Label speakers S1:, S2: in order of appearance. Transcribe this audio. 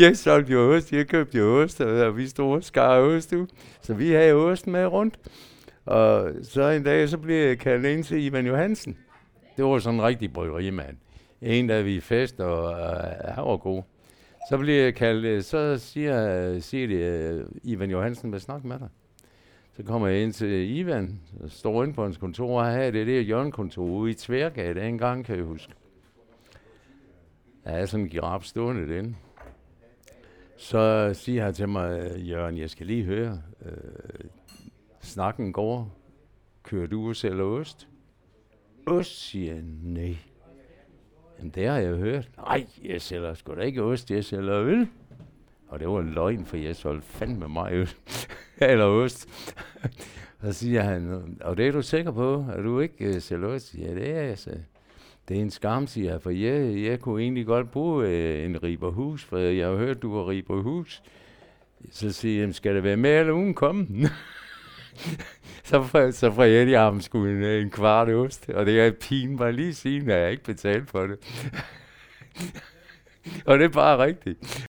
S1: jeg solgte jo ost, jeg købte jo ost, og vi stod og skar ost ud. Så vi havde osten med rundt. Og så en dag, så blev jeg kaldt ind til Ivan Johansen. Det var sådan en rigtig bryggerimand. En, der vi fest, og uh, han var god. Så bliver jeg kaldt, øh, så siger, siger det, øh, Ivan Johansen vil snakke med dig. Så kommer jeg ind til Ivan, og står inde på hans kontor, og her det der hjørnekontor ude i Tværgade, en gang kan jeg huske. Der er sådan en giraf stående derinde. Så siger han til mig, Jørgen, jeg skal lige høre, øh, snakken går, kører du og sælger ost? Ost, siger jeg, nej. Jamen, det har jeg hørt. Nej, jeg sælger sgu da ikke ost, jeg sælger øl. Og det var en løgn, for jeg solgte fandme mig øl. Eller ost. så siger han, og det er du sikker på, at du ikke øh, sælger ost? Ja, det er jeg, så. Det er en skam, siger jeg, for jeg, jeg kunne egentlig godt bruge øh, en riberhus, for jeg har hørt, du har riberhus. Så siger jeg, skal det være med eller uden komme? så, får, så får jeg i armen sgu en, øh, en kvart ost, og det er pin mig lige siden, at jeg ikke betalt for det. og det er bare rigtigt.